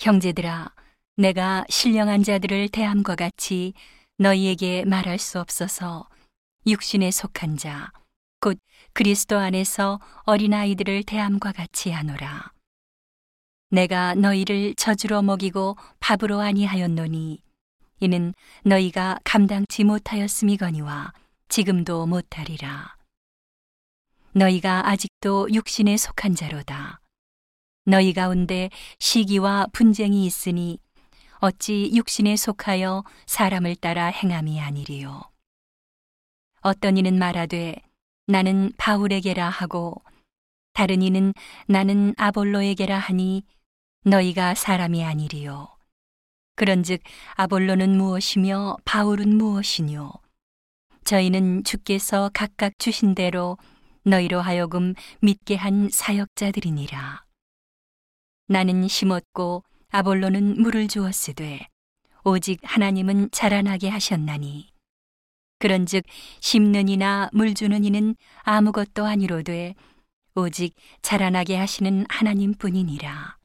형제들아, 내가 신령한 자들을 대함과 같이 너희에게 말할 수 없어서 육신에 속한 자, 곧 그리스도 안에서 어린아이들을 대함과 같이 하노라. 내가 너희를 저주로 먹이고 밥으로 아니하였노니, 이는 너희가 감당치 못하였음이거니와 지금도 못하리라. 너희가 아직도 육신에 속한 자로다. 너희 가운데 시기와 분쟁이 있으니 어찌 육신에 속하여 사람을 따라 행함이 아니리요. 어떤 이는 말하되 나는 바울에게라 하고 다른 이는 나는 아볼로에게라 하니 너희가 사람이 아니리요. 그런즉 아볼로는 무엇이며 바울은 무엇이뇨? 저희는 주께서 각각 주신 대로 너희로 하여금 믿게 한 사역자들이니라. 나는 심었고 아볼로는 물을 주었으되 오직 하나님은 자라나게 하셨나니 그런즉 심는 이나 물 주는 이는 아무것도 아니로되 오직 자라나게 하시는 하나님뿐이니라.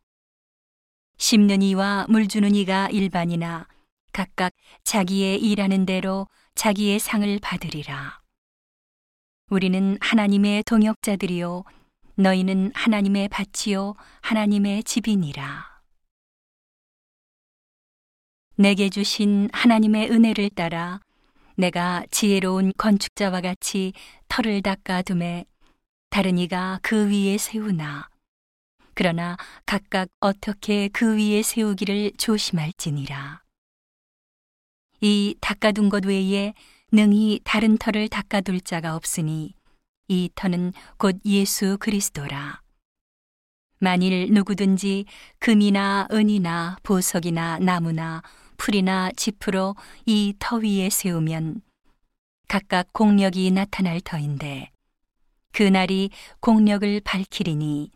심는 이와 물 주는 이가 일반이나 각각 자기의 일하는 대로 자기의 상을 받으리라. 우리는 하나님의 동역자들이요 너희는 하나님의 밭이요 하나님의 집이니라. 내게 주신 하나님의 은혜를 따라 내가 지혜로운 건축자와 같이 털을 닦아 둠에 다른 이가 그 위에 세우나 그러나 각각 어떻게 그 위에 세우기를 조심할지니라. 이 닦아둔 것 외에 능히 다른 터를 닦아둘 자가 없으니 이 터는 곧 예수 그리스도라. 만일 누구든지 금이나 은이나 보석이나 나무나 풀이나 짚으로 이 터 위에 세우면 각각 공력이 나타날 터인데 그 날이 공력을 밝히리니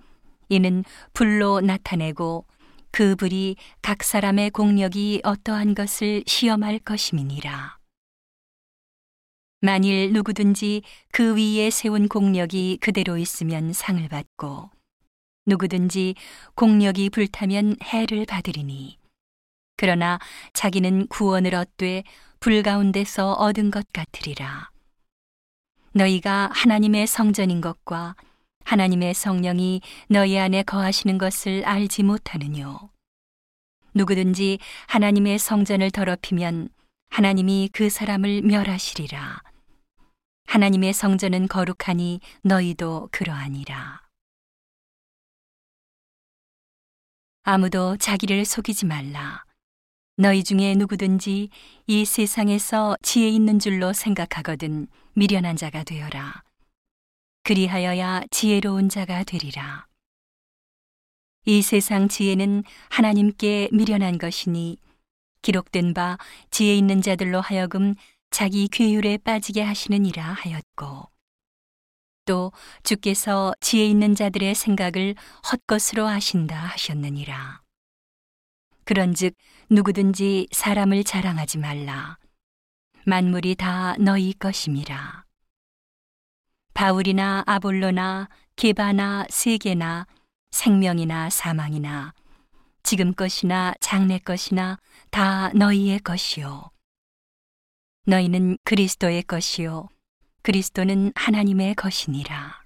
이는 불로 나타내고 그 불이 각 사람의 공력이 어떠한 것을 시험할 것임이니라. 만일 누구든지 그 위에 세운 공력이 그대로 있으면 상을 받고 누구든지 공력이 불타면 해를 받으리니 그러나 자기는 구원을 얻되 불 가운데서 얻은 것 같으리라. 너희가 하나님의 성전인 것과 하나님의 성령이 너희 안에 거하시는 것을 알지 못하느뇨. 누구든지 하나님의 성전을 더럽히면 하나님이 그 사람을 멸하시리라. 하나님의 성전은 거룩하니 너희도 그러하니라. 아무도 자기를 속이지 말라. 너희 중에 누구든지 이 세상에서 지혜 있는 줄로 생각하거든 미련한 자가 되어라. 그리하여야 지혜로운 자가 되리라. 이 세상 지혜는 하나님께 미련한 것이니 기록된 바 지혜 있는 자들로 하여금 자기 괴율에 빠지게 하시느니라 하였고 또 주께서 지혜 있는 자들의 생각을 헛것으로 하신다 하셨느니라. 그런즉 누구든지 사람을 자랑하지 말라. 만물이 다 너희 것임이라. 바울이나 아볼로나 게바나 세계나 생명이나 사망이나 지금 것이나 장래 것이나 다 너희의 것이요. 너희는 그리스도의 것이요. 그리스도는 하나님의 것이니라.